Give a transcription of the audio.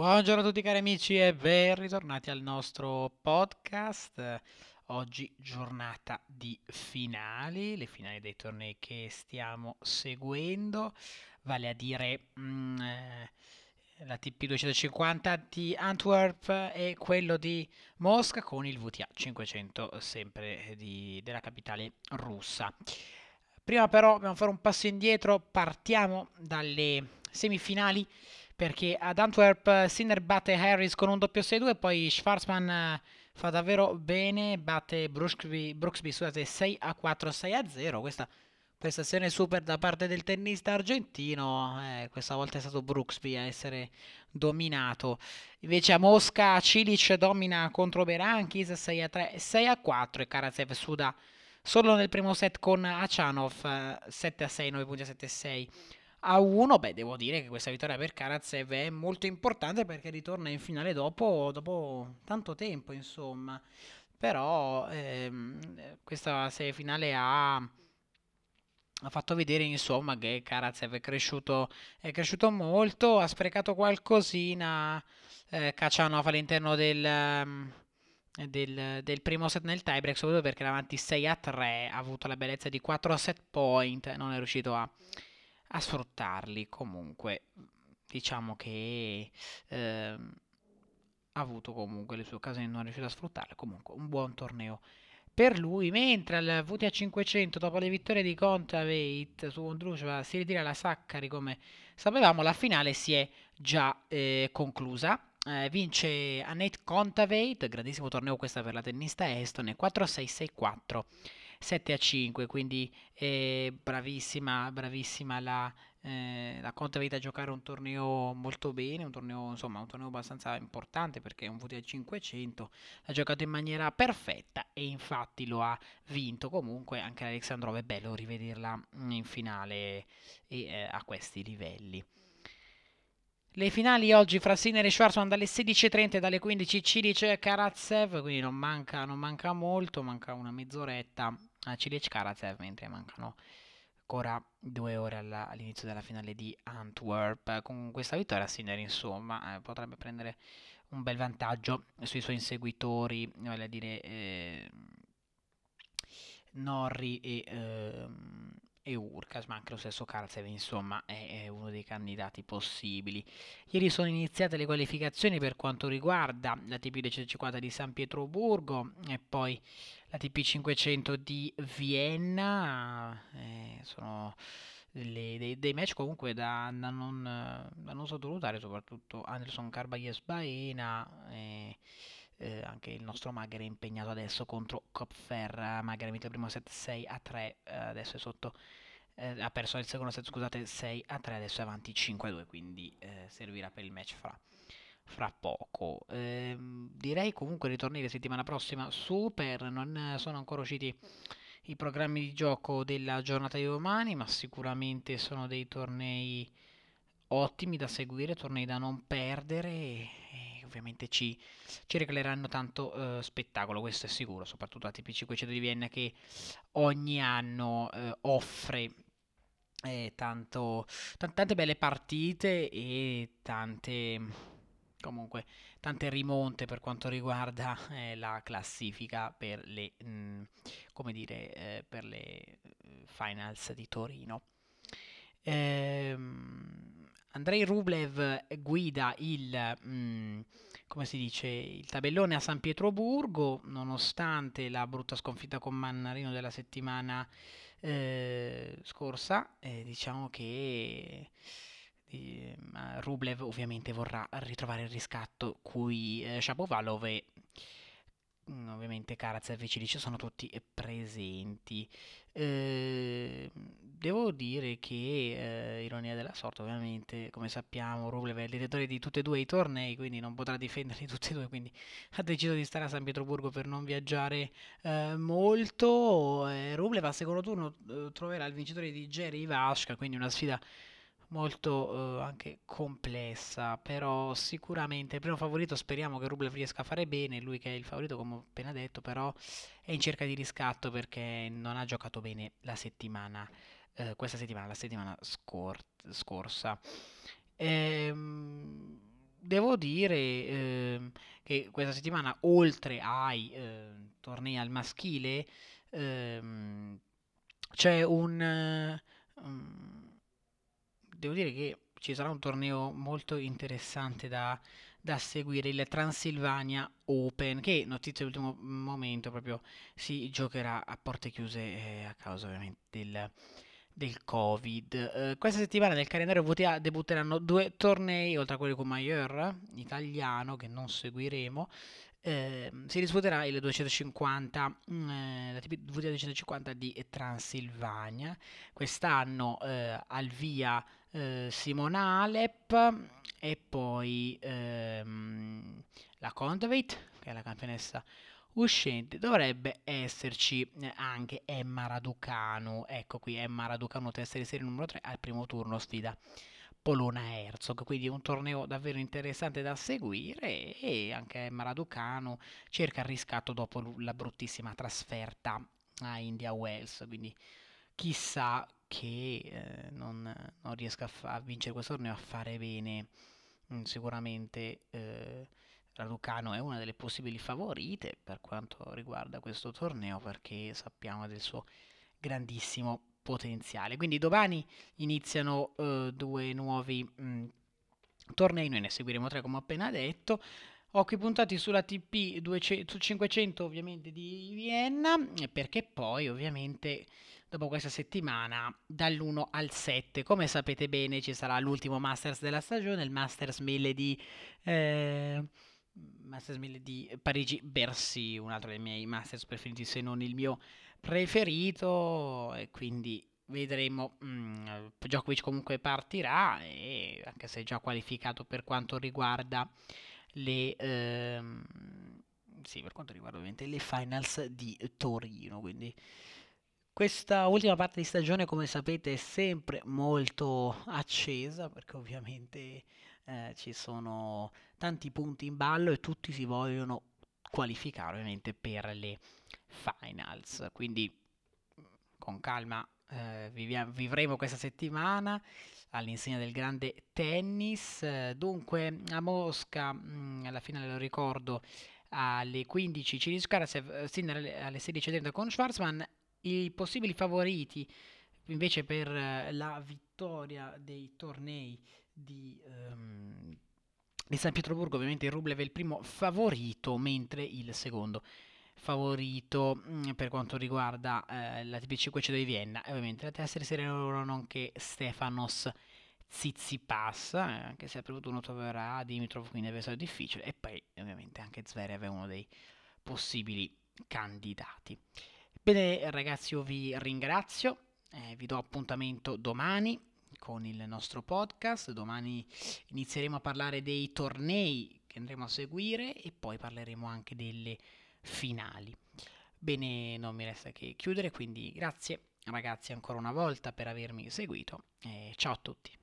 Buongiorno a tutti cari amici e ben ritornati al nostro podcast. Oggi giornata di finali, le finali dei tornei che stiamo seguendo, vale a dire mm, eh, la TP 250 di Antwerp e quello di Mosca con il VTA 500 sempre di, della capitale russa. Prima però dobbiamo fare un passo indietro, partiamo dalle semifinali perché ad Antwerp Sinner batte Harris con un doppio 6-2 poi Schwarzman eh, fa davvero bene batte Brooksby, Brooksby scusate 6 a 4 6 a 0 questa prestazione super da parte del tennista argentino eh, questa volta è stato Brooksby a essere dominato. Invece a Mosca Cilic domina contro Berankis 6 a 3 6 a 4 e Karatsev suda solo nel primo set con Achanov 7 a 6 9 punti a 7 a 6 a 1, beh, devo dire che questa vittoria per Karatsev è molto importante perché ritorna in finale dopo, dopo tanto tempo, insomma. Però ehm, questa serie finale ha, ha fatto vedere insomma che Karatsev è cresciuto, è cresciuto molto, ha sprecato qualcosina, eh, Kacanov all'interno del, ehm, del, del, primo set nel tiebreak, soprattutto perché era avanti 6 a 3, ha avuto la bellezza di 4 set point, non è riuscito a a sfruttarli. Comunque, diciamo che eh, ha avuto comunque le sue occasioni non è riuscito a sfruttarle. Comunque, un buon torneo per lui. Mentre al VTA 500, dopo le vittorie di Contaveit su Ondrushva, si ritira la Saccari, come sapevamo, la finale si è già eh, conclusa. Eh, vince Annette Contaveit, grandissimo torneo questa per la tennista estone, 4-6-6-4. 7 a 5, quindi eh, bravissima, bravissima la, eh, la Conte avete a giocare un torneo molto bene, un torneo, insomma, un torneo abbastanza importante perché è un VTA 500, ha giocato in maniera perfetta e infatti lo ha vinto. Comunque anche Alexandrov è bello rivederla in finale e, eh, a questi livelli. Le finali oggi fra Sinner e Schwarzman dalle 16.30 e dalle 15 Cilic e Karatsev, quindi non manca, non manca molto, manca una mezz'oretta a Cilic Karatsev, mentre mancano ancora due ore alla, all'inizio della finale di Antwerp. Con questa vittoria Sinner insomma eh, potrebbe prendere un bel vantaggio sui suoi inseguitori, vale a dire eh, Norri e... Eh, e Urkas, ma anche lo stesso Karzev, insomma, è, è, uno dei candidati possibili. Ieri sono iniziate le qualificazioni per quanto riguarda la TP250 di San Pietroburgo e poi la TP500 di Vienna. Eh, sono delle, dei, dei, match comunque da, da, non, da, non, sottovalutare, soprattutto Anderson Carbayes Baena. Eh, eh, anche il nostro Magher è impegnato adesso contro Kopfer. Magher ha vinto il primo set 6 a 3, eh, adesso è sotto. Eh, ha perso il secondo set, scusate, 6 a 3, adesso è avanti 5 a 2, quindi eh, servirà per il match fra, fra poco. Ehm, direi comunque di tornare settimana prossima super, non sono ancora usciti i programmi di gioco della giornata di domani, ma sicuramente sono dei tornei ottimi da seguire, tornei da non perdere. Ovviamente ci, ci regaleranno tanto uh, spettacolo, questo è sicuro, soprattutto la TP 500 di Vienna che ogni anno uh, offre eh, tanto, t- tante belle partite e tante comunque tante rimonte per quanto riguarda eh, la classifica per le, mh, mm, come dire, eh, per le eh, finals di Torino. Ehm, Andrei Rublev guida il, mh, mm, dice, il tabellone a San Pietroburgo, nonostante la brutta sconfitta con Mannarino della settimana eh, scorsa. Eh, diciamo che eh, Rublev ovviamente vorrà ritrovare il riscatto cui eh, Shapovalov e ovviamente Karatsev e Cilic sono tutti presenti. Eh, devo dire che, eh, ironia della sorte, ovviamente, come sappiamo, Rublev è il direttore di tutti e due i tornei, quindi non potrà difenderli tutti e due, quindi ha deciso di stare a San Pietroburgo per non viaggiare eh, molto. Rublev al secondo turno eh, troverà il vincitore di Jerry Vashka, quindi una sfida molto eh, anche complessa, però sicuramente il primo favorito speriamo che Rublev riesca a fare bene, lui che è il favorito come ho appena detto, però è in cerca di riscatto perché non ha giocato bene la settimana, eh, questa settimana, la settimana scor- scorsa. Ehm, devo dire eh, che questa settimana, oltre ai eh, tornei al maschile, ehm, c'è un... Um, devo dire che ci sarà un torneo molto interessante da, da seguire, il Transilvania Open, che notizia dell'ultimo momento proprio si giocherà a porte chiuse eh, a causa ovviamente del, del Covid. Eh, questa settimana nel calendario VTA debutteranno due tornei, oltre a quelli con Mayer, italiano, che non seguiremo. Eh, si disputerà il 250, eh, la VTA 250 di Transilvania. Quest'anno eh, al via eh, Simona Alep e poi ehm, la Condovate, che è la campionessa uscente. Dovrebbe esserci eh, anche Emma Raducanu. Ecco qui Emma Raducanu, testa di serie numero 3 al primo turno sfida Polona Herzog, quindi un torneo davvero interessante da seguire e anche Emma Raducanu cerca il riscatto dopo la bruttissima trasferta a India Wells, quindi chissà che eh, non, non, riesca a, fa- a, vincere questo torneo a fare bene mm, sicuramente eh, Raducano è una delle possibili favorite per quanto riguarda questo torneo perché sappiamo del suo grandissimo potenziale. Quindi domani iniziano uh, due nuovi mh, mm, tornei, noi ne seguiremo tre come appena detto. Occhi puntati sulla TP 200, 500 ovviamente di Vienna perché poi ovviamente dopo questa settimana dall'1 al 7 come sapete bene ci sarà l'ultimo Masters della stagione, il Masters 1000 di... Eh, Masters 1000 di Parigi-Bercy, un altro dei miei Masters preferiti se non il mio preferito. E quindi vedremo mm, Djokovic comunque partirà e anche se è già qualificato per quanto riguarda le ehm, sì, per quanto riguarda ovviamente le finals di Torino quindi questa ultima parte di stagione come sapete è sempre molto accesa perché ovviamente eh, ci sono tanti punti in ballo e tutti si vogliono qualificare ovviamente per le finals. Quindi con calma eh, viviamo, vivremo questa settimana all'insegna del grande tennis. dunque a Mosca, mh, mm, alla finale lo ricordo, alle 15 Ciric Karasev, Sinner alle 16.30 con Schwarzman. I possibili favoriti invece per la vittoria dei tornei di, um, di San Pietroburgo, ovviamente il Rublev è il primo favorito, mentre il secondo favorito mm, per quanto riguarda eh, la TP500 di Vienna e ovviamente la testa di serie loro nonché Stefanos Tsitsipas, eh, anche se prevuto uno troverà Dimitrov, quindi è stato difficile, e poi ovviamente anche Zverev è uno dei possibili candidati. Bene ragazzi, io vi ringrazio, eh, vi do appuntamento domani con il nostro podcast. Domani inizieremo a parlare dei tornei che andremo a seguire e poi parleremo anche delle finali. Bene, non mi resta che chiudere, quindi grazie ragazzi ancora una volta per avermi seguito e ciao a tutti.